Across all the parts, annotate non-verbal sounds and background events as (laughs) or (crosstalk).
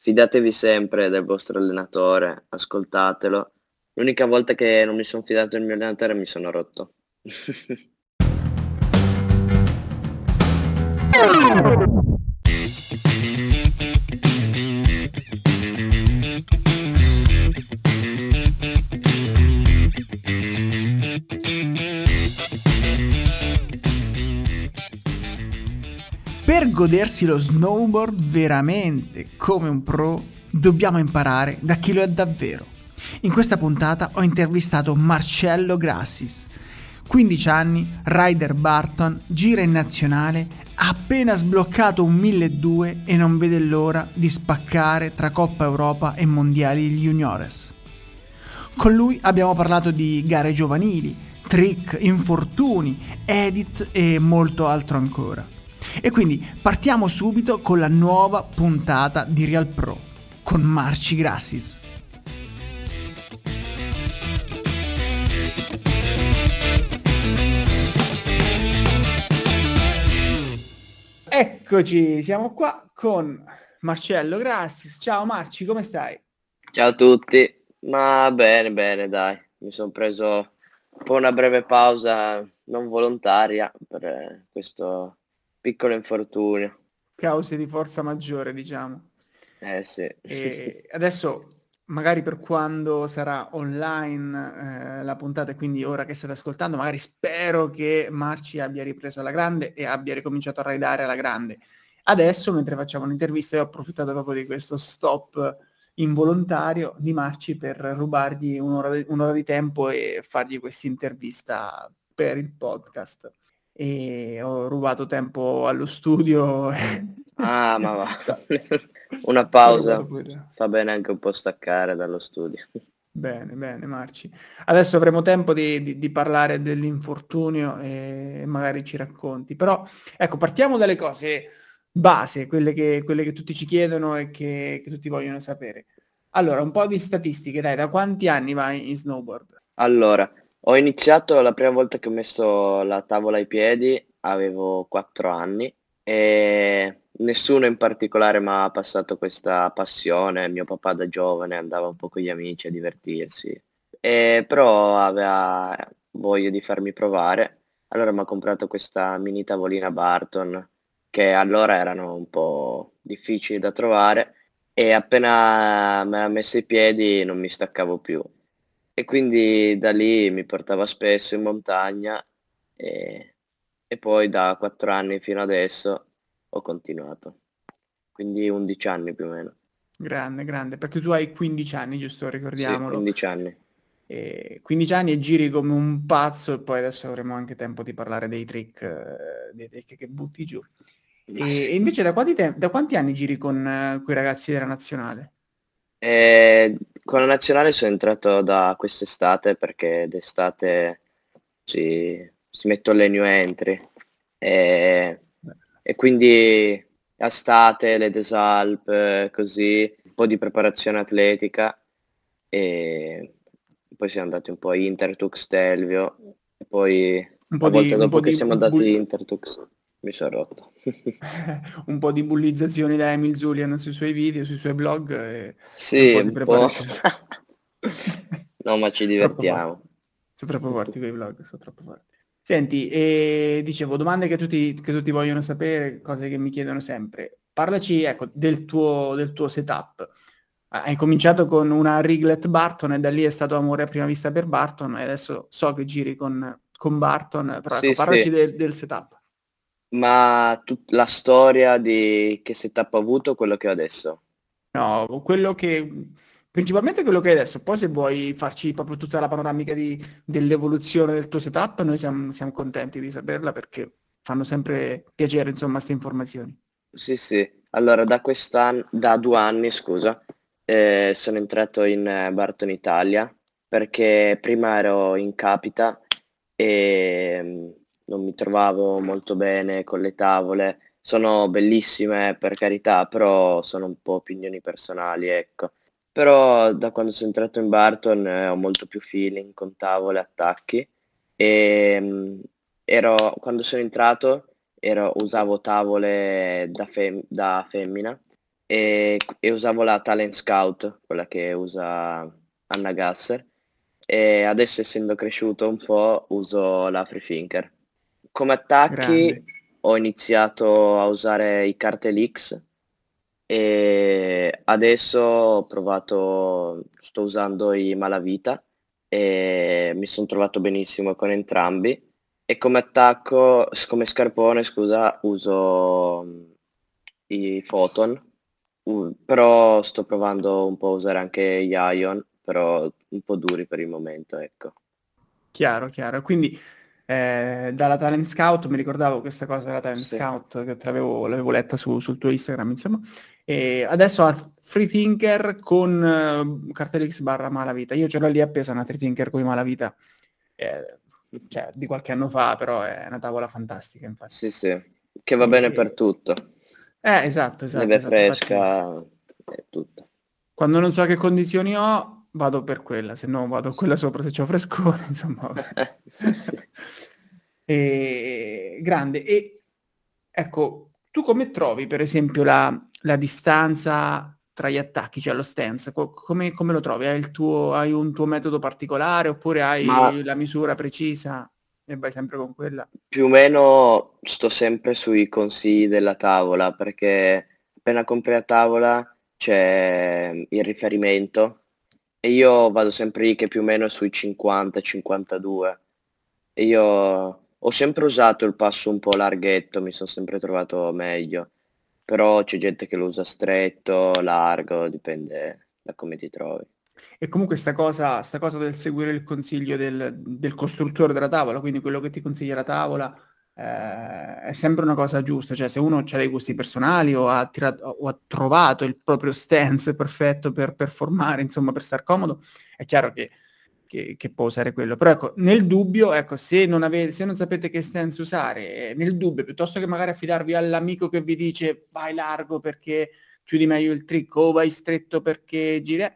fidatevi sempre del vostro allenatore, ascoltatelo. L'unica volta che non mi sono fidato del mio allenatore mi sono rotto. (laughs) godersi lo snowboard veramente come un pro, dobbiamo imparare da chi lo è davvero. In questa puntata ho intervistato Marcello Grassis. 15 anni, rider Barton, gira in nazionale, ha appena sbloccato un 1200 e non vede l'ora di spaccare tra Coppa Europa e Mondiali Juniores. Con lui abbiamo parlato di gare giovanili, trick, infortuni, edit e molto altro ancora. E quindi partiamo subito con la nuova puntata di Real Pro, con Marci Grassis. Eccoci, siamo qua con Marcello Grassis. Ciao Marci, come stai? Ciao a tutti, ma bene, bene, dai. Mi sono preso un po' una breve pausa non volontaria per eh, questo piccolo infortunio. Cause di forza maggiore, diciamo. Eh sì. E adesso magari per quando sarà online eh, la puntata, quindi ora che state ascoltando, magari spero che Marci abbia ripreso alla grande e abbia ricominciato a raidare alla grande. Adesso, mentre facciamo un'intervista, io ho approfittato proprio di questo stop involontario di Marci per rubargli un'ora di, un'ora di tempo e fargli questa intervista per il podcast. E ho rubato tempo allo studio. Ah, ma va. (laughs) Una pausa fa bene anche un po' staccare dallo studio. Bene, bene, Marci. Adesso avremo tempo di, di, di, parlare dell'infortunio e magari ci racconti. Però, ecco, partiamo dalle cose base, quelle che, quelle che tutti ci chiedono e che, che, tutti vogliono sapere. Allora, un po' di statistiche, dai, da quanti anni vai in snowboard? Allora, ho iniziato la prima volta che ho messo la tavola ai piedi, avevo 4 anni e nessuno in particolare mi ha passato questa passione, mio papà da giovane andava un po' con gli amici a divertirsi, e però aveva voglia di farmi provare, allora mi ha comprato questa mini tavolina Barton, che allora erano un po' difficili da trovare, e appena me l'ha messa i piedi non mi staccavo più. E quindi da lì mi portava spesso in montagna e, e poi da quattro anni fino adesso ho continuato. Quindi 11 anni più o meno. Grande, grande, perché tu hai 15 anni, giusto? Ricordiamolo. Sì, 15 anni. E 15 anni e giri come un pazzo e poi adesso avremo anche tempo di parlare dei trick, eh, dei trick che butti giù. E, invece da quanti, te- da quanti, anni giri con uh, quei ragazzi della nazionale? Eh, con la nazionale sono entrato da quest'estate perché d'estate si, si metto le new entry. E e quindi estate, le Desalp, così, un po' di preparazione atletica e poi siamo andati un po' a Intertux Stelvio e poi un po' di, dopo che siamo andati bull... Intertux mi sono rotto. (laughs) un po' di bullizzazioni da Emil Zulian sui suoi video, sui suoi blog. E sì, un po'. Un po'. (laughs) no, ma ci divertiamo. Sono troppo forti quei vlog, sono troppo forti. Senti, eh, dicevo, domande che tutti, che tutti vogliono sapere, cose che mi chiedono sempre. Parlaci, ecco, del tuo, del tuo setup. Hai cominciato con una Riglet Barton e da lì è stato amore a prima vista per Barton e adesso so che giri con, con Barton, però ecco, sì, parlaci sì. Del, del, setup. Ma tut- la storia di che setup ho avuto, quello che ho adesso? No, quello che Principalmente quello che hai adesso, poi se vuoi farci proprio tutta la panoramica di, dell'evoluzione del tuo setup, noi siamo, siamo, contenti di saperla perché fanno sempre piacere, insomma, queste informazioni. Sì, sì. Allora, da quest'anno, da due anni, scusa, eh, sono entrato in eh, Barton Italia perché prima ero in capita e mm, non mi trovavo molto bene con le tavole. Sono bellissime per carità, però sono un po' opinioni personali, ecco. Però da quando sono entrato in Barton eh, ho molto più feeling con tavole, attacchi e mm, ero, quando sono entrato ero, usavo tavole da, fem- da femmina e, e usavo la Talent Scout, quella che usa Anna Gasser, e adesso essendo cresciuto un po' uso la Freethinker. Come attacchi Grande. ho iniziato a usare i cartel X e adesso ho provato, sto usando i Malavita e mi sono trovato benissimo con entrambi e come attacco, come scarpone scusa, uso i Photon Uh, però sto provando un po' a usare anche gli Ion, però un po' duri per il momento, ecco. Chiaro, chiaro. Quindi eh, dalla Talent Scout, mi ricordavo questa cosa della Talent sì. Scout, che l'avevo, l'avevo letta su, sul tuo Instagram, insomma. E adesso ha Freethinker con uh, Cartel X barra Malavita. Io ce l'ho lì appesa una Freethinker con Malavita, eh, cioè di qualche anno fa, però è una tavola fantastica, infatti. Sì, sì, che va e... bene per tutto. Eh, esatto, esatto. Neve esatto, fresca e tutto. Quando non so che condizioni ho, vado per quella, se no vado quella sopra se c'ho frescone, (laughs) insomma. (laughs) sì, sì. E... Grande. E ecco, tu come trovi per esempio la, la distanza tra gli attacchi, cioè lo stance? Co- come, come, lo trovi? Hai, tuo, hai, un tuo metodo particolare oppure hai Ma... la misura precisa? E vai sempre con quella? Più o meno sto sempre sui consigli della tavola perché appena compri la tavola c'è il riferimento e io vado sempre lì che più o meno è sui 50-52 e io ho sempre usato il passo un po' larghetto, mi sono sempre trovato meglio, però c'è gente che lo usa stretto, largo, dipende da come ti trovi. E comunque sta cosa, sta cosa del seguire il consiglio del, del, costruttore della tavola, quindi quello che ti consiglia la tavola, eh, è sempre una cosa giusta. Cioè se uno ha dei gusti personali o ha, tirato, o ha trovato il proprio stance perfetto per performare, insomma per star comodo, è chiaro che, che, che, può usare quello. Però ecco, nel dubbio, ecco, se non, avete, se non sapete che stance usare, eh, nel dubbio, piuttosto che magari affidarvi all'amico che vi dice vai largo perché chiudi meglio il trick o vai stretto perché gira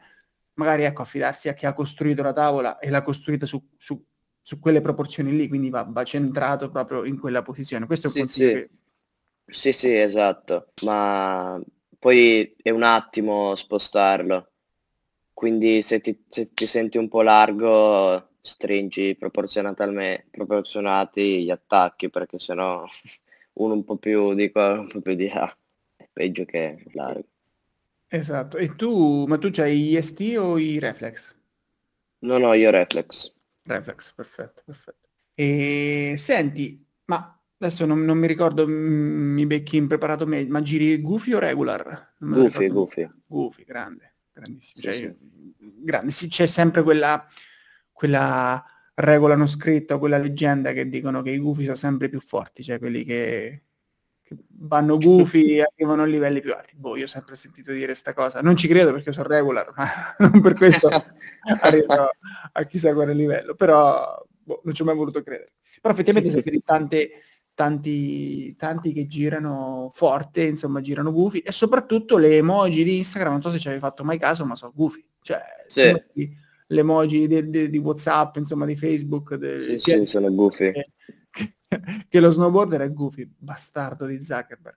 magari ecco, affidarsi a chi ha costruito la tavola e l'ha costruita su, su, su quelle proporzioni lì, quindi va, va, centrato proprio in quella posizione. Questo è un sì, consiglio sì. Che... sì, sì, esatto, ma poi è un attimo spostarlo, quindi se ti, se ti senti un po' largo stringi proporzionati gli attacchi perché sennò (laughs) uno un po' più di qua, un po' più di là, è peggio che largo. Esatto. E tu, ma tu c'hai gli ST o i reflex? No, no, io reflex. Reflex, perfetto, perfetto. E senti, ma adesso non, non mi ricordo, mm, mi becchi impreparato me, ma giri Goofy o regular? Goofy, Goofy. Goofy, grande, grandissimo. Cioè, sì. grande, sì, c'è sempre quella, quella regola non scritta, quella leggenda che dicono che i Goofy sono sempre più forti, cioè quelli che vanno gufi e arrivano a livelli più alti. Boh, io ho sempre sentito dire questa cosa. Non ci credo perché sono regular, ma (laughs) non per questo arrivo a chissà quale livello. Però boh, non ci ho mai voluto credere. Però effettivamente sì, sì. tante, tanti, tanti che girano forte, insomma, girano gufi e soprattutto le emoji di Instagram, non so se ci avevi fatto mai caso, ma sono gufi. Cioè, sì. le emoji di, di, di, WhatsApp, insomma, di Facebook. De, sì, sì, sono gufi. (laughs) Che lo snowboarder è Goofy, bastardo di Zuckerberg.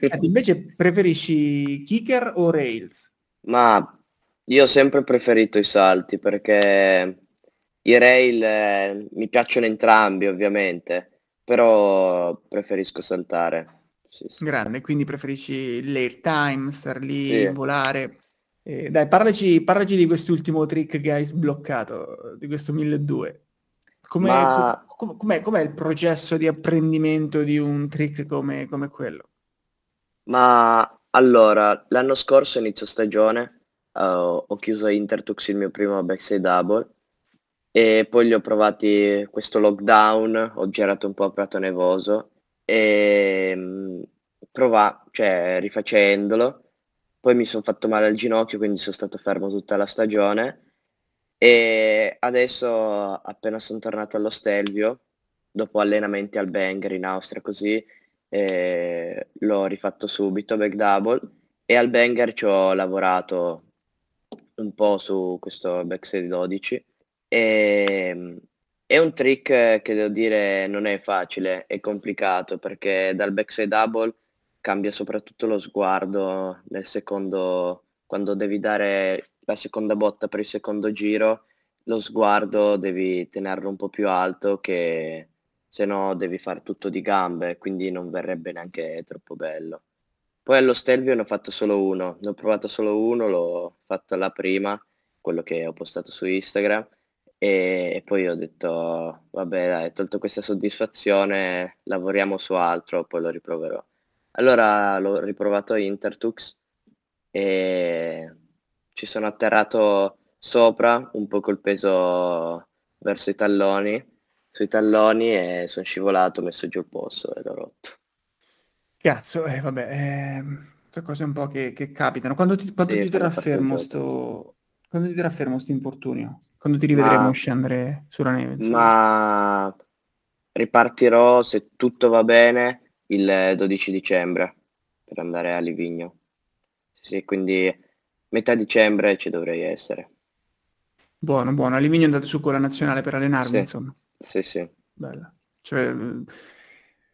Ed invece preferisci kicker o rails? Ma io ho sempre preferito i salti perché i rail eh, mi piacciono entrambi ovviamente, però preferisco saltare. Sì, sì. Grande, quindi preferisci l'airtime, star lì, sì. volare. Eh, dai, parlaci, parlaci di quest'ultimo trick che hai sbloccato, di questo 1200. Com'è, Ma... com'è, com'è, il processo di apprendimento di un trick come, come quello? Ma allora, l'anno scorso, inizio stagione, uh, ho chiuso a Intertux il mio primo backside double e poi li ho provati questo lockdown, ho girato un po' a Prato Nevoso e um, prova, cioè rifacendolo, poi mi sono fatto male al ginocchio, quindi sono stato fermo tutta la stagione e adesso appena sono tornato allo Stelvio, dopo allenamenti al Banger in Austria così, eh, l'ho rifatto subito, back double, e al Banger ci ho lavorato un po' su questo backside 12. E, è un trick che devo dire non è facile, è complicato perché dal backside double cambia soprattutto lo sguardo nel secondo quando devi dare la seconda botta per il secondo giro, lo sguardo devi tenerlo un po' più alto che se no devi fare tutto di gambe, quindi non verrebbe neanche troppo bello. Poi allo Stelvio ne ho fatto solo uno, ne ho provato solo uno, l'ho fatto la prima, quello che ho postato su Instagram, e, poi ho detto, vabbè dai, tolto questa soddisfazione, lavoriamo su altro, poi lo riproverò. Allora l'ho riprovato a Intertux e ci sono atterrato sopra, un po' col peso verso i talloni, sui talloni e sono scivolato, ho messo giù il polso e l'ho rotto. Cazzo, eh, vabbè, eh, sono cose un po' che, che capitano. Quando ti, quando Sì, ti terrà fermo sto... Quando ti terrà fermo sto infortunio? Quando ti rivedremo Ma, scendere sulla neve, insomma. ma ripartirò se tutto va bene il 12 dicembre per andare a Livigno. Sì, quindi metà dicembre ci dovrei essere. Buono, buono. A Livigno andate su con la nazionale per allenarvi, Sì, insomma. sì, sì. Bella. Cioè, eh,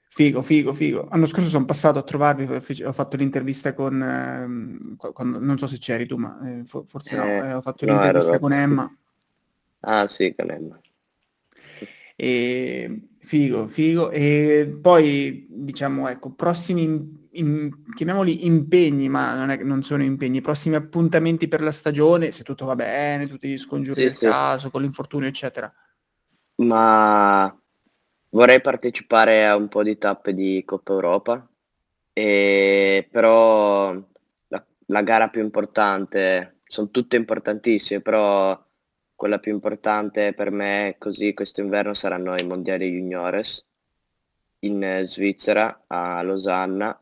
figo, figo, figo. L'anno scorso sono passato a trovarvi, ho fatto l'intervista con... quando- non so se c'eri tu, ma eh, fo- forse no. Eh, eh, ho fatto no, l'intervista con. Emma. Ah sì, con Emma. E figo, figo. E poi, diciamo, ecco, prossimi, in- chiamiamoli impegni, ma non, è, non sono impegni, prossimi appuntamenti per la stagione, se tutto va bene, tutti gli scongiuri Sì, del sì. caso, con l'infortunio, eccetera. Ma vorrei partecipare a un po' di tappe di Coppa Europa, e però la, la gara più importante, sono tutte importantissime, però quella più importante per me così questo inverno saranno i mondiali juniores in Svizzera, a Losanna,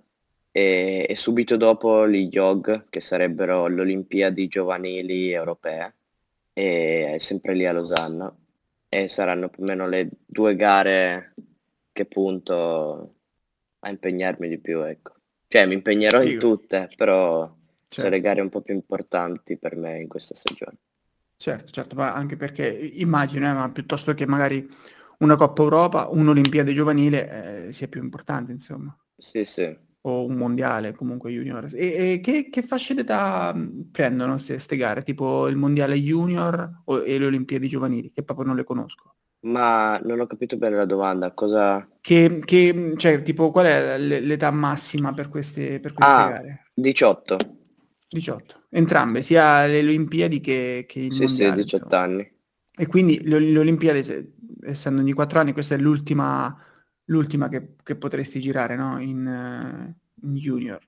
e, e subito dopo gli YOG, che sarebbero le Olimpiadi giovanili europee, e sempre lì a Losanna e saranno più o meno le due gare che punto a impegnarmi di più, ecco. Cioè mi impegnerò in Figo. tutte, però sono le Certo. gare un po' più importanti per me in questa stagione. Certo, certo, ma anche perché immagino, eh, ma piuttosto che magari una Coppa Europa, un'Olimpiade giovanile eh, sia più importante, insomma, Sì, sì. O un mondiale comunque junior. E, e che, che fasce d'età mh, prendono queste gare? Tipo il mondiale junior o, e le Olimpiadi giovanili, che proprio non le conosco. Ma non ho capito bene la domanda, cosa... Che, che, cioè, tipo, qual è l'età massima per queste, per queste Ah, gare? 18. 18. Entrambe, sia le Olimpiadi che, che il Sì, sì, mondiale, 18 insomma. anni. E quindi le, le Olimpiadi, se- essendo ogni quattro anni, questa è l'ultima, l'ultima che, che potresti girare, no? In, eh, in junior.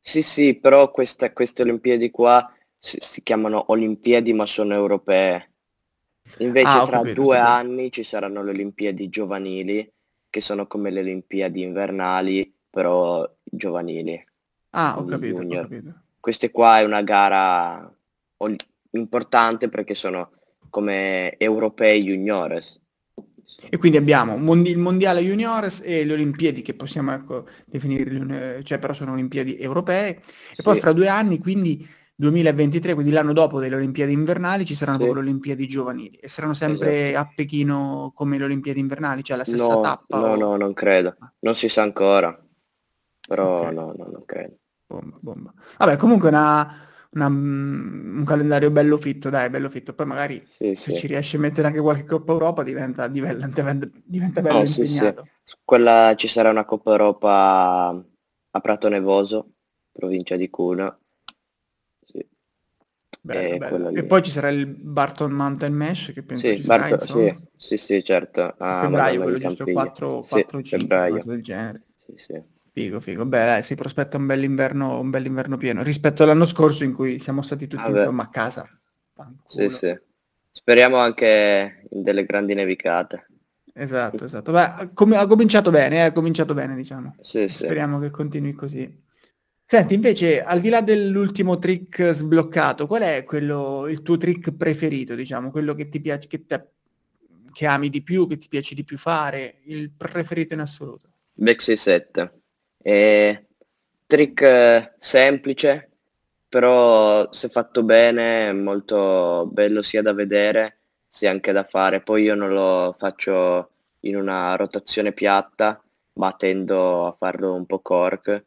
Sì, sì, però questa- queste Olimpiadi qua si, si chiamano Olimpiadi ma sono europee. Invece Ah, tra capito, due capito. anni ci saranno le Olimpiadi giovanili, che sono come le Olimpiadi invernali, però giovanili, Ah, ho capito, ho capito. Queste qua è una gara ol- importante perché sono come europei juniores. E quindi abbiamo mondi- il mondiale juniores e le Olimpiadi che possiamo ecco, definire, cioè però sono Olimpiadi europee. E poi Sì, fra due anni, quindi 2023, quindi l'anno dopo delle Olimpiadi invernali, ci saranno sì, le Olimpiadi giovanili. E saranno sempre esatto. a Pechino come le Olimpiadi invernali, cioè la stessa No, tappa no, o... no, non credo. Ah, Non si sa ancora, però ok. no, no, non credo. Bomba, bomba. Vabbè, comunque una, una- mm, un calendario bello fitto, dai, bello fitto. Poi magari Sì, se sì. ci riesci a mettere anche qualche Coppa Europa diventa, diventa, diventa- bello No, sì, sì. impegnato. Quella ci sarà una Coppa Europa a Prato Nevoso, provincia di. Sì, Bello, e bello. E poi ci sarà il Barton Mountain Mesh che penso Sì, ci sarà, insomma. sì, sì, sì, certo, A a febbraio quello giusto, Campiglia. 4, Sì, 4 5, una febbraio. del genere. Sì, sì. Figo, figo. Beh, dai, si prospetta un bell'inverno, un bell'inverno pieno rispetto all'anno scorso in cui siamo stati tutti Vabbè, insomma a casa. sì, sì. Speriamo anche in delle grandi nevicate. Esatto, esatto. Beh, come- ha cominciato bene, eh, ha cominciato bene, diciamo. Sì, sì. Speriamo che continui così. Senti, invece, al di là dell'ultimo trick sbloccato, qual è quello, il tuo trick preferito, diciamo, quello che ti piace, che, te- che ami di più, che ti piace di più fare, il preferito in assoluto? Back 6-7. E trick eh, semplice, però se fatto bene è molto bello sia da vedere sia anche da fare. Poi io non lo faccio in una rotazione piatta, ma tendo a farlo un po' cork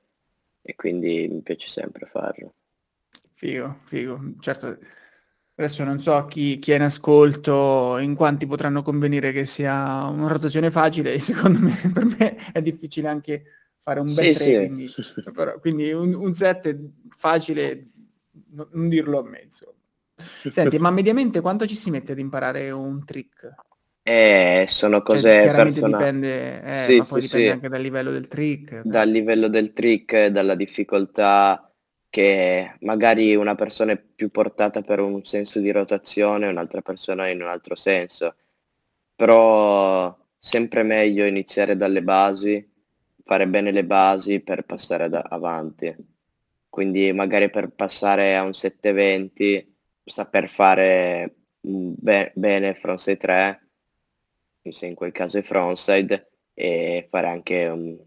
e quindi mi piace sempre farlo. Figo, figo. Certo, adesso non so chi, chi è in ascolto, in quanti potranno convenire che sia una rotazione facile, (laughs) secondo me per me è difficile anche fare un bel sì, 3, sì. Quindi, un, un set facile, no, non dirlo a me, insomma. Senti, ma mediamente quanto ci si mette ad imparare un trick? Eh, sono Cioè, cose chiaramente personali. dipende, eh, Sì, ma poi dipende anche dal livello del trick. beh. Dal livello del trick, dalla difficoltà, che magari una persona è più portata per un senso di rotazione, un'altra persona in un altro senso. Però sempre meglio iniziare dalle basi, fare bene le basi per passare ad- avanti. Quindi magari per passare a un 720 saper fare mm, be- bene frontside 3, se in quel caso è frontside, e fare anche un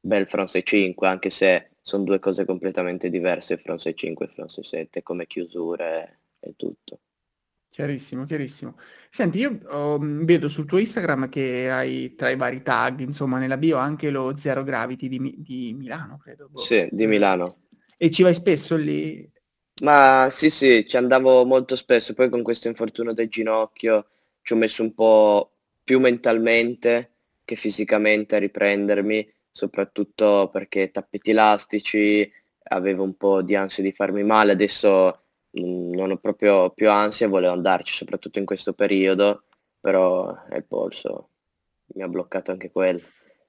bel frontside 5, anche se sono due cose completamente diverse, frontside 5 e frontside 7, come chiusure e tutto. Chiarissimo, chiarissimo. Senti, io oh, vedo sul tuo Instagram che hai tra i vari tag, insomma, nella bio anche lo Zero Gravity di, Mi- di Milano, credo. boh. Sì, di Milano. e ci vai spesso lì? Ma sì, sì, ci andavo molto spesso, poi con questo infortunio del ginocchio ci ho messo un po' più mentalmente che fisicamente a riprendermi, soprattutto perché tappeti elastici, avevo un po' di ansia di farmi male, adesso non ho proprio più ansia, volevo andarci soprattutto in questo periodo, però il polso, mi ha bloccato anche quello.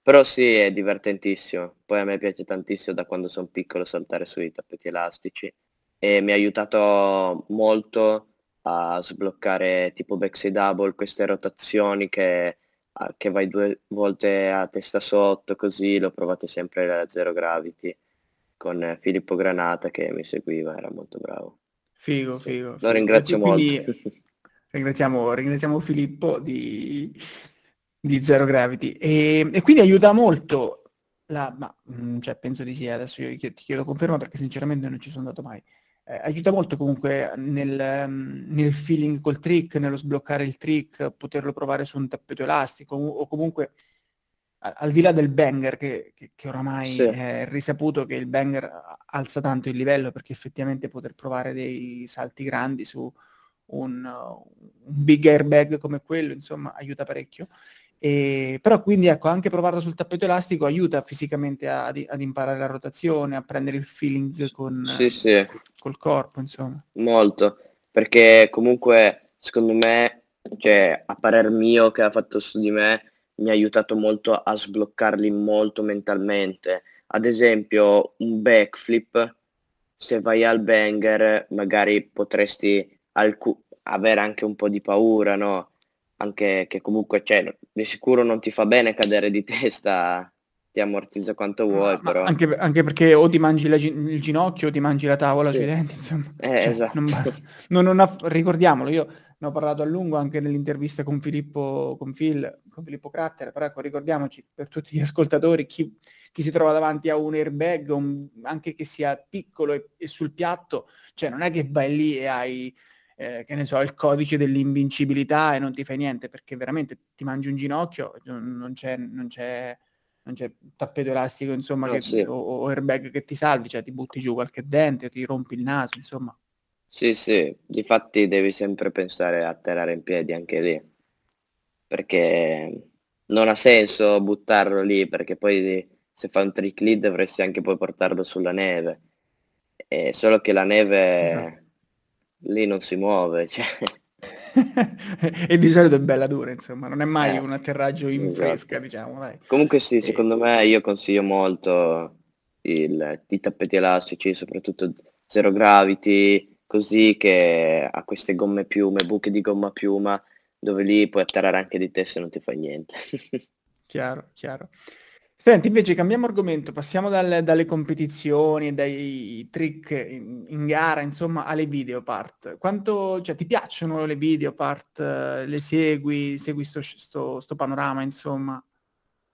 Però sì, è divertentissimo. Poi a me piace tantissimo da quando sono piccolo saltare sui tappeti elastici e mi ha aiutato molto a sbloccare tipo backside double, queste rotazioni che, che vai due volte a testa sotto, così l'ho provate sempre a Zero Gravity con Filippo Granata che mi seguiva, era molto bravo. Figo, figo, lo ringrazio qui- molto. quindi (laughs) ringraziamo, ringraziamo Filippo di, di Zero Gravity. E, e quindi aiuta molto la, ma, mm, cioè, penso di sì, adesso io ti chiedo conferma perché sinceramente non ci sono andato mai. Eh, aiuta molto comunque nel, mm, nel feeling col trick, nello sbloccare il trick, poterlo provare su un tappeto elastico o comunque al di là del banger, che, che- che oramai Sì, è risaputo che il banger alza tanto il livello perché effettivamente poter provare dei salti grandi su un, un big airbag come quello, insomma, aiuta parecchio. E, però quindi ecco, anche provarlo sul tappeto elastico aiuta fisicamente a- ad, ad imparare la rotazione, a prendere il feeling con, sì, sì. col, col corpo, insomma. Molto, perché comunque secondo me, cioè a parer mio che ha fatto su di me, mi ha aiutato molto a sbloccarli molto mentalmente. Ad esempio un backflip, se vai al banger magari potresti alcu- avere anche un po' di paura, no? Anche che comunque, cioè, di sicuro non ti fa bene cadere di testa, ti ammortizza quanto vuoi, Ma, ma però anche, anche perché o ti mangi la il ginocchio o ti mangi la tavola sì, sui denti, insomma. eh, Cioè, esatto. non, non- non ricordiamolo, io ne ho parlato a lungo anche nell'intervista con Filippo, con Phil, con Filippo Cratter, però ecco, ricordiamoci per tutti gli ascoltatori, chi, chi si trova davanti a un airbag, un- anche che sia piccolo e, e sul piatto, cioè non è che vai lì e hai, eh, che ne so, il codice dell'invincibilità e non ti fai niente, perché veramente ti mangi un ginocchio, non c'è... Non c'è non c'è tappeto elastico, insomma, No, che, sì. o, o airbag che ti salvi, cioè ti butti giù qualche dente, ti rompi il naso, insomma. Sì, sì, difatti devi sempre pensare a tirare in piedi anche lì, perché non ha senso buttarlo lì, perché poi se fai un trick lead dovresti anche poi portarlo sulla neve, e solo che la Esatto. neve lì non si muove, (laughs) cioè, (laughs) e di solito è bella dura, insomma, non è mai eh, un atterraggio in fresca, esatto. diciamo, dai. Comunque sì, E- secondo me io consiglio molto il, i tappeti elastici, soprattutto Zero Gravity, così che ha queste gomme piume, buche di gomma piuma, dove lì puoi atterrare anche di te se non ti fa niente. (laughs) Chiaro, chiaro. Senti, invece cambiamo argomento, passiamo dal- dalle competizioni dai trick in, in gara, insomma, alle video part. Quanto, cioè, ti piacciono le video part? Le segui? Segui sto, sto- sto panorama, insomma?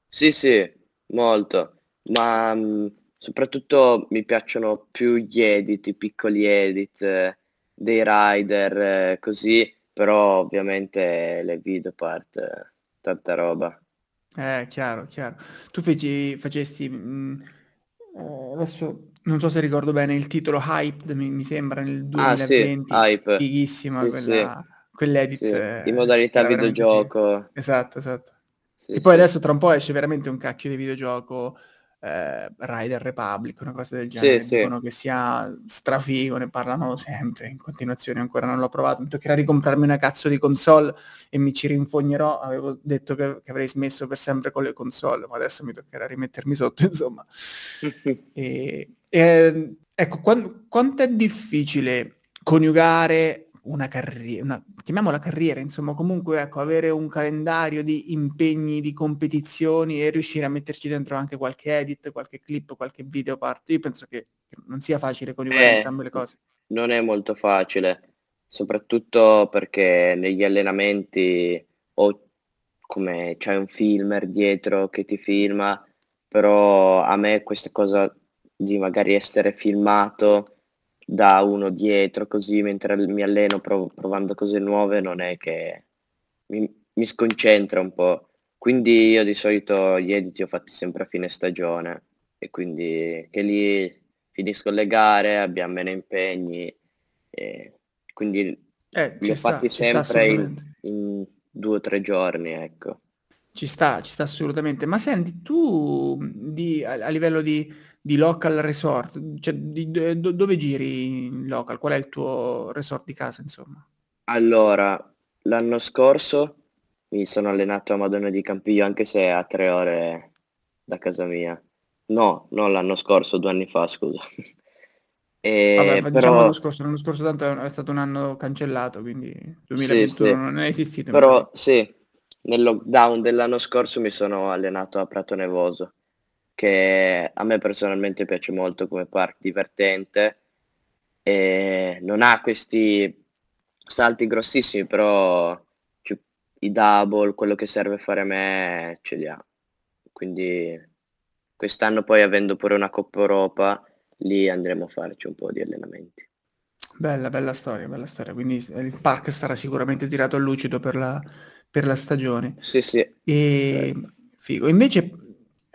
Sì, sì, molto, ma mh, soprattutto mi piacciono più gli edit, i piccoli edit eh, dei rider, eh, così, però ovviamente le video part, eh, tanta roba. Eh, chiaro, chiaro. Tu feci, facesti, mh, eh, adesso non so se ricordo bene il titolo Hyped, mi, mi sembra nel Ah sì, 2020, Hype. fighissima Sì, sì, quella, quell'edit, sì. eh, In modalità era veramente figo. videogioco. Esatto, esatto. Sì, Che poi sì. adesso tra un po' esce veramente un cacchio di videogioco, eh, Rider Republic, una cosa del Sì, genere, sì. dicono che sia strafigo, ne parlano sempre in continuazione, ancora non l'ho provato, mi toccherà ricomprarmi una cazzo di console e mi ci rinfognerò, avevo detto che, che avrei smesso per sempre con le console, ma adesso mi toccherà rimettermi sotto, (laughs) insomma. (laughs) E, e, ecco, quan- quanto è difficile coniugare una carriera, una, chiamiamola carriera, insomma, comunque ecco, avere un calendario di impegni, di competizioni e riuscire a metterci dentro anche qualche edit, qualche clip, qualche video parte. Io penso che non sia facile coniugare Eh, entrambe le cose. non è molto facile, soprattutto perché negli allenamenti o come c'hai un filmer dietro che ti filma, però a me questa cosa di magari essere filmato da uno dietro così mentre mi alleno prov- provando cose nuove non è che mi, mi sconcentra un po'. Quindi io di solito gli edit li ho fatti sempre a fine stagione e quindi che lì finisco le gare, abbiamo meno impegni e quindi Eh, li ho sta, fatti sempre in, in due o tre giorni, ecco. Ci sta, ci sta assolutamente. Ma senti, tu di, a, a livello di, di local resort, cioè di- do- dove giri in local? Qual è il tuo resort di casa, insomma? Allora, l'anno scorso mi sono allenato a Madonna di Campiglio anche se è a tre ore da casa mia. No, non l'anno scorso, due anni fa, scusa. (laughs) Vabbè, E ma diciamo l'anno però scorso, l'anno scorso tanto è, è stato un anno cancellato, quindi sì, 2021 sì. non è esistito. Però sì, nel lockdown dell'anno scorso mi sono allenato a Prato Nevoso, che a me personalmente piace molto come park divertente e non ha questi salti grossissimi, però i double, quello che serve fare a me ce li ha. Quindi quest'anno poi avendo pure una Coppa Europa, lì andremo a farci un po' di allenamenti. Bella, bella storia, bella storia. Quindi il park sarà sicuramente tirato a lucido per la, per la stagione. Sì, sì, E certo. figo. Invece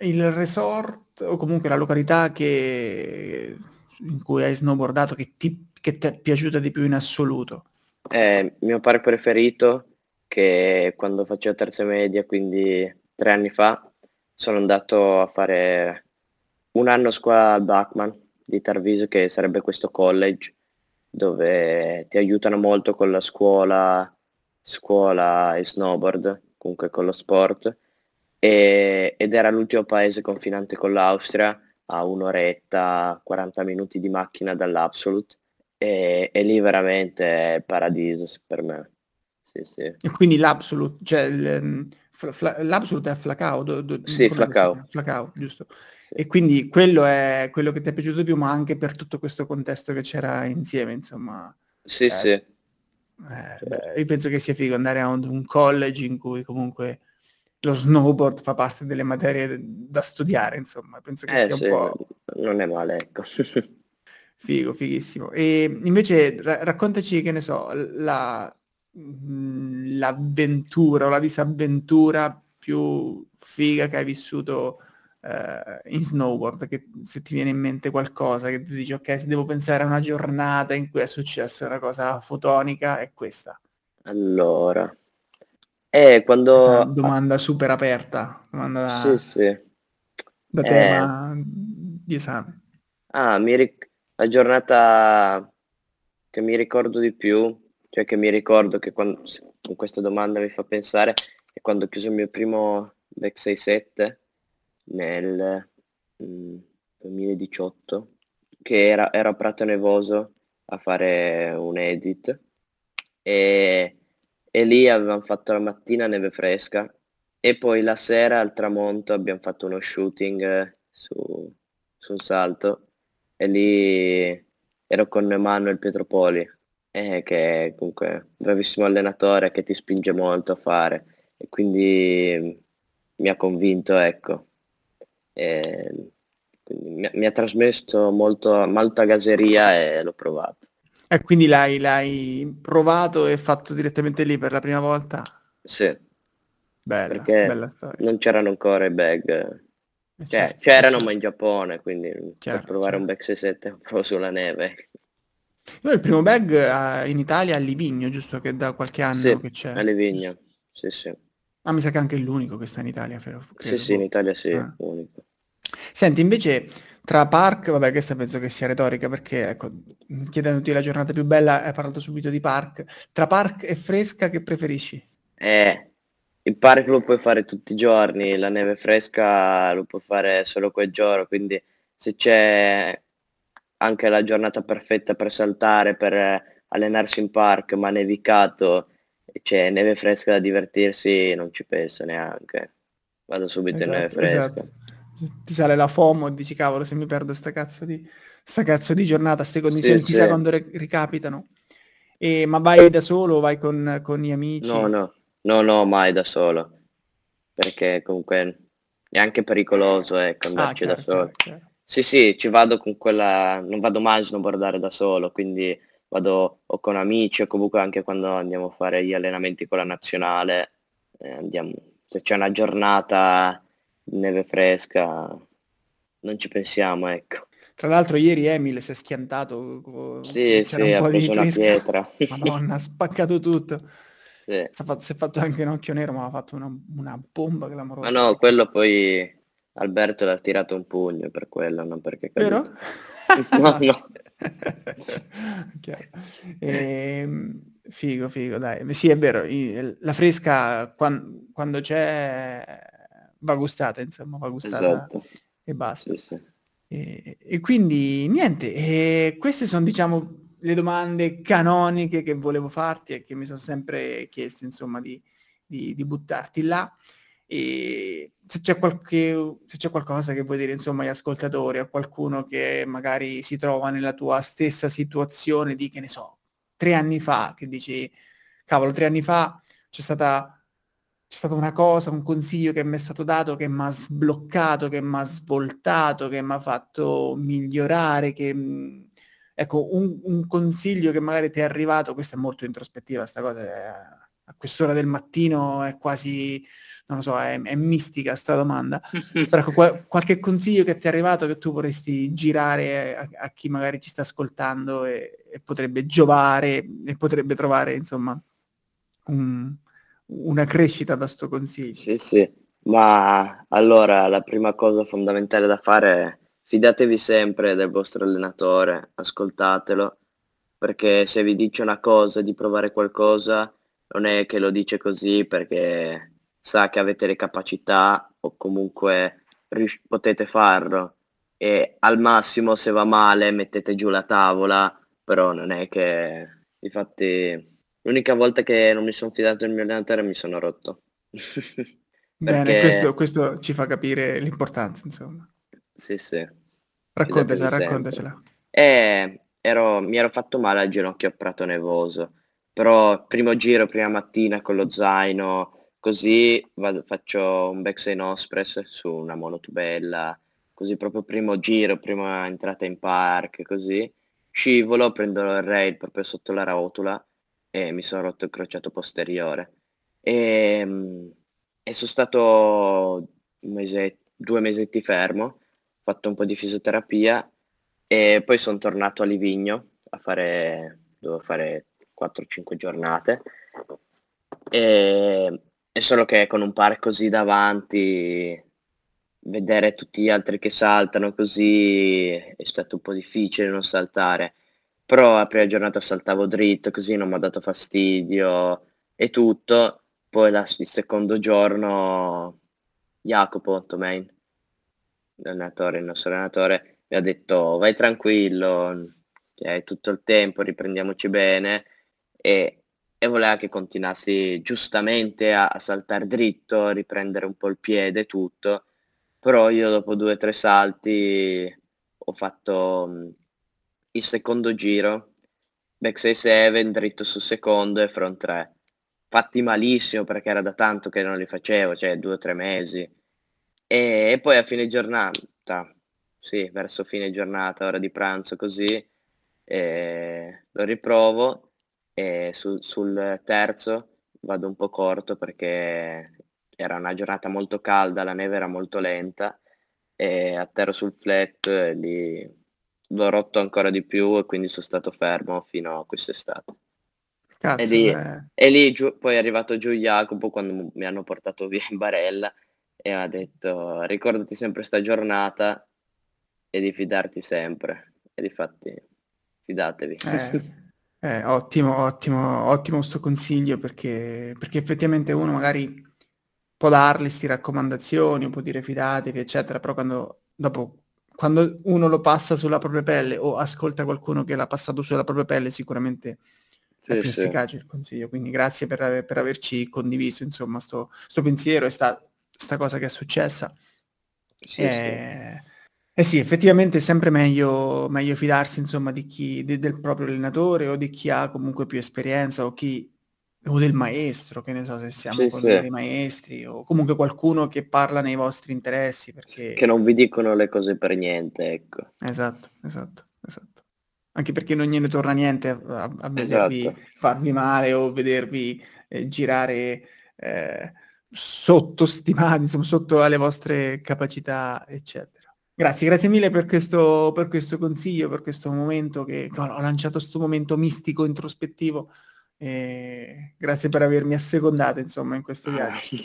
il resort o comunque la località che, in cui hai snowboardato che ti, che è piaciuta di più in assoluto? È il mio park preferito che quando facevo terza media, quindi tre anni fa, sono andato a fare un anno scuola al Bachman di Tarviso, che sarebbe questo college dove ti aiutano molto con la scuola, scuola e snowboard, comunque con lo sport. E- ed era l'ultimo paese confinante con l'Austria, a un'oretta, 40 minuti di macchina dall'Absolute. E, e lì veramente è paradiso per me. Sì, sì. E quindi l'Absolute, cioè il, fla- fla- l'Absolute è a Flacao, do- do- Sì, Flacao. Flacao, giusto. E quindi quello è quello che ti è piaciuto di più, ma anche per tutto questo contesto che c'era insieme, insomma. Sì, Eh, sì, eh, beh, io penso che sia figo andare a un, un college in cui comunque lo snowboard fa parte delle materie da studiare, insomma. Penso che Eh sia un sì, po' non è male, ecco. (laughs) figo, fighissimo. E invece ra- raccontaci, che ne so, la, mm, l'avventura o la disavventura più figa che hai vissuto eh, in snowboard, che se ti viene in mente qualcosa, che ti dici ok, se devo pensare a una giornata in cui è successa una cosa fotonica, è questa. Allora, eh, quando... una domanda super aperta, domanda sì, da, sì. da Eh, tema di esame. ah, mi ric- la giornata che mi ricordo di più, cioè che mi ricordo che quando, questa domanda mi fa pensare, è quando ho chiuso il mio primo Back 67 nel mm, 2018, che era, era a Prato Nevoso a fare un edit e, e lì avevamo fatto la mattina neve fresca e poi la sera al tramonto abbiamo fatto uno shooting eh, su, su un salto e lì ero con Emanuele Pietropoli, eh, che è comunque un bravissimo allenatore che ti spinge molto a fare e quindi mi ha convinto, ecco. E quindi mi, mi ha trasmesso molto, molta gaseria e l'ho provato. E quindi l'hai, l'hai provato e fatto direttamente lì per la prima volta? Sì, Bella, bella storia. non c'erano ancora i bag Eh, Cioè, certo, c'erano certo. ma in Giappone, quindi per Chiaro, provare un chiaro. Beck 67 provo sulla neve. Io il primo bag eh, in Italia è a Livigno, giusto che da qualche Sì, anno che a c'è. giusto? Livigno. Sì, sì. Ah, mi sa che è anche l'unico che sta in Italia, credo. Sì, sì, in. Italia sì, Ah. unico. Senti, invece, tra Park, vabbè, questa penso che sia retorica perché, ecco, chiedendoti la giornata più bella, hai parlato subito di Park. Tra Park e Fresca, che preferisci? Eh, il park lo puoi fare tutti i giorni, la neve fresca lo puoi fare solo quel giorno, quindi se c'è anche la giornata perfetta per saltare, per allenarsi in park, ma nevicato, c'è neve fresca da divertirsi, non ci penso neanche. Vado subito in neve Esatto, fresca. esatto. Ti sale la FOMO e dici, cavolo, se mi perdo sta cazzo di, sta cazzo di giornata, ste condizioni, Sì, chissà sì. quando ri- ricapitano. E, ma vai da solo, vai con, con gli amici? No, no, no, no, mai da solo, perché comunque è anche pericoloso, ecco, Ah, andarci da chiaro, solo. chiaro, chiaro. Sì, sì, ci vado con quella, non vado mai a snowboardare da solo, quindi vado o con amici o comunque anche quando andiamo a fare gli allenamenti con la nazionale, eh, andiamo, se c'è una giornata neve fresca, non ci pensiamo, ecco. Tra l'altro ieri Emil si è schiantato, Sì, c'era sì, un po' di una pietra. (laughs) Madonna, ha spaccato tutto. Sì. Si è fatto, si è fatto anche un occhio nero, ma ha fatto una, una bomba Ma clamorosa. no, quello poi Alberto l'ha tirato un pugno per quello, non perché Vero? (laughs) No, no. (laughs) Chiaro. Ehm, figo, figo, dai. Sì, è vero, la fresca quan- quando c'è va gustata, insomma, va gustata Esatto. e basta. Sì, sì. E, e quindi niente, e queste sono diciamo le domande canoniche che volevo farti e che mi sono sempre chiesto insomma di, di- di buttarti là. E se c'è qualche, se c'è qualcosa che vuoi dire insomma agli ascoltatori, a qualcuno che magari si trova nella tua stessa situazione di, che ne so, tre anni fa, che dici, cavolo, tre anni fa c'è stata c'è stata una cosa, un consiglio che mi è stato dato che mi ha sbloccato, che mi ha svoltato, che mi ha fatto migliorare, che mh, ecco, un, un consiglio che magari ti è arrivato, questa è molto introspettiva, sta cosa è- a quest'ora del mattino è quasi, non lo so, è, è mistica sta domanda. (laughs) Però ecco, qual- qualche consiglio che ti è arrivato che tu vorresti girare a, a chi magari ci sta ascoltando e, e potrebbe giovare e potrebbe trovare, insomma, un- una crescita da sto consiglio. Sì, sì, ma allora la prima cosa fondamentale da fare è fidatevi sempre del vostro allenatore, ascoltatelo, perché se vi dice una cosa di provare qualcosa, non è che lo dice così perché sa che avete le capacità o comunque rius- potete farlo e al massimo se va male mettete giù la tavola, però non è che infatti l'unica volta che non mi sono fidato del mio allenatore mi sono rotto. (laughs) Bene, Perché questo, questo ci fa capire l'importanza, insomma. sì, sì, Raccontacela, raccontacela. E ero, mi ero fatto male al ginocchio a Prato Nevoso, però primo giro, prima mattina con lo zaino, così vado- faccio un backside ospress su una monotubella, così proprio primo giro, prima entrata in park, così, scivolo, prendo il rail proprio sotto la rotula e mi sono rotto il crociato posteriore. E, mm, e sono stato mese, due mesetti fermo, ho fatto un po' di fisioterapia e poi sono tornato a Livigno a fare, dovevo fare 4-5 giornate e, e solo che con un park così davanti, vedere tutti gli altri che saltano così è stato un po' difficile non saltare. Però prima giornata saltavo dritto, così non mi ha dato fastidio e tutto. Poi la- il secondo giorno Jacopo Tomain, l'allenatore, il nostro allenatore, mi ha detto vai tranquillo, hai tutto il tempo, riprendiamoci bene e, e voleva che continuassi giustamente a, a saltare dritto, riprendere un po' il piede tutto. Però io dopo due o tre salti ho fatto il secondo giro, backside 7, dritto sul secondo e front 3. Fatti malissimo perché era da tanto che non li facevo, cioè due o tre mesi. E, e poi a fine giornata, sì, verso fine giornata, ora di pranzo così, eh, lo riprovo e sul, sul terzo vado un po' corto perché era una giornata molto calda, la neve era molto lenta e atterro sul flat e lì l'ho rotto ancora di più e quindi sono stato fermo fino a quest'estate. Cazzo, e lì, eh. e lì giù, poi è arrivato giù Jacopo quando mi hanno portato via in barella e ha detto ricordati sempre sta giornata e di fidarti sempre. E difatti fidatevi. Eh, eh, ottimo, ottimo, ottimo sto consiglio perché, perché effettivamente uno magari può dargli queste raccomandazioni, può dire fidatevi, eccetera, però quando dopo quando uno lo passa sulla propria pelle o ascolta qualcuno che l'ha passato sulla propria pelle, sicuramente sì, è più sì. efficace il consiglio. Quindi grazie per, per averci condiviso, insomma, sto, sto pensiero e sta, sta, cosa che è successa. Sì, eh, eh sì, effettivamente è sempre meglio, meglio fidarsi, insomma, di chi, de, del proprio allenatore o di chi ha comunque più esperienza o chi o del maestro, che ne so se siamo sì, con sì. dei maestri o comunque qualcuno che parla nei vostri interessi perché... Che non vi dicono le cose per niente, ecco. Esatto, esatto, esatto. Anche perché non gliene torna niente a, a vedervi esatto. farvi male o vedervi eh, girare eh, sottostimati, insomma, sotto alle vostre capacità, eccetera. Grazie, grazie mille per questo, per questo consiglio, per questo momento che ho lanciato questo momento mistico, introspettivo e grazie per avermi assecondato, insomma, in questo viaggio.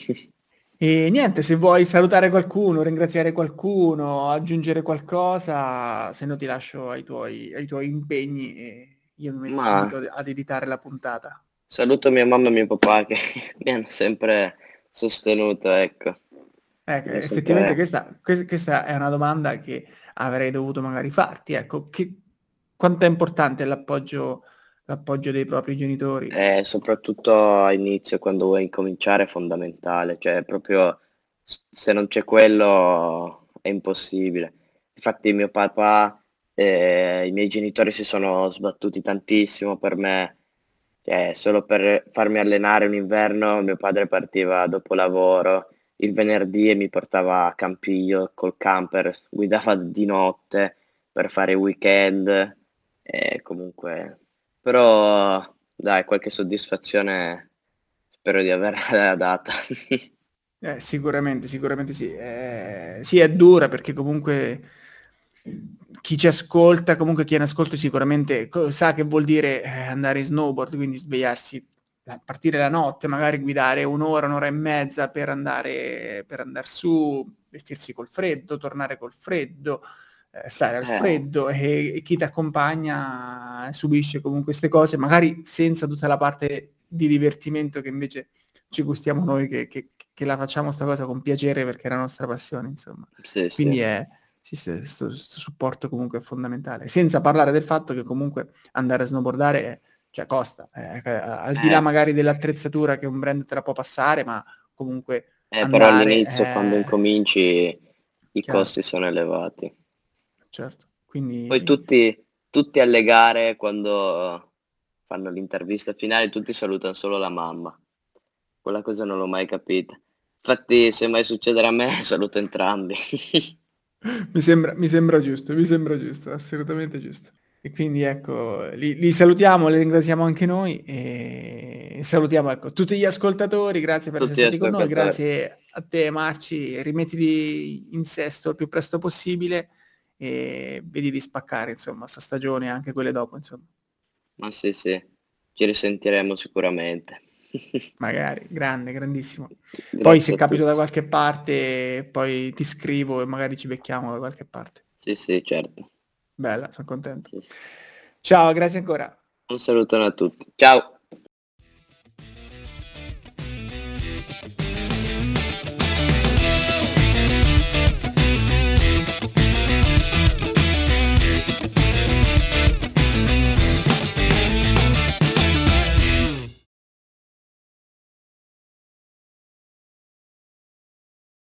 E niente, se vuoi salutare qualcuno, ringraziare qualcuno, aggiungere qualcosa, se no ti lascio ai tuoi, ai tuoi impegni e io mi metto Ma... ad editare la puntata. Saluto mia mamma e mio papà che (laughs) mi hanno sempre sostenuto, ecco. Ecco, effettivamente questa, questa, è una domanda che avrei dovuto magari farti, ecco, che, quanto è importante l'appoggio l'appoggio dei propri genitori. Eh, soprattutto all'inizio, quando vuoi incominciare, è fondamentale. Cioè, proprio se non c'è quello è impossibile. Infatti mio papà, eh, i miei genitori si sono sbattuti tantissimo per me. Cioè, solo per farmi allenare un inverno, mio padre partiva dopo lavoro il venerdì e mi portava a Campiglio col camper, guidava di notte per fare weekend e comunque però dai, qualche soddisfazione spero di averla (laughs) data. Eh, sicuramente, sicuramente sì. Eh, sì, è dura perché comunque chi ci ascolta, comunque chi è in ascolto sicuramente sa che vuol dire eh, andare in snowboard, quindi svegliarsi, partire la notte, magari guidare un'ora, un'ora e mezza per andare, per andare su, vestirsi col freddo, tornare col freddo, stare al eh. freddo e, e chi ti accompagna subisce comunque queste cose, magari senza tutta la parte di divertimento che invece ci gustiamo noi, che, che, che la facciamo sta cosa con piacere perché è la nostra passione, insomma. Sì, Quindi sì. è questo supporto comunque è fondamentale. Senza parlare del fatto che comunque andare a snowboardare cioè costa, eh, eh al di là eh. magari dell'attrezzatura che un brand te la può passare, ma comunque... Eh, andare, però all'inizio quando incominci i chiaro. costi sono elevati certo. Quindi... Poi tutti, tutti alle gare quando fanno l'intervista finale, tutti salutano solo la mamma. Quella cosa non l'ho mai capita. Infatti se mai succederà a me (laughs) saluto entrambi. mi, sembra, mi sembra giusto, mi sembra giusto, assolutamente giusto. E quindi ecco, li, li, salutiamo, li ringraziamo anche noi e salutiamo ecco, tutti gli ascoltatori, grazie per tutti essere stati con noi, grazie a te Marci, rimettiti in sesto il più presto possibile e vedi di spaccare, insomma, sta stagione e anche quelle dopo, insomma. Ma sì, sì, ci risentiremo sicuramente. (laughs) magari, grande, grandissimo. Grazie poi se capito da qualche parte, poi ti scrivo e magari ci becchiamo da qualche parte. Sì, sì, certo. Bella, sono contento. Sì, sì. Ciao, grazie ancora. Un saluto a tutti. Ciao.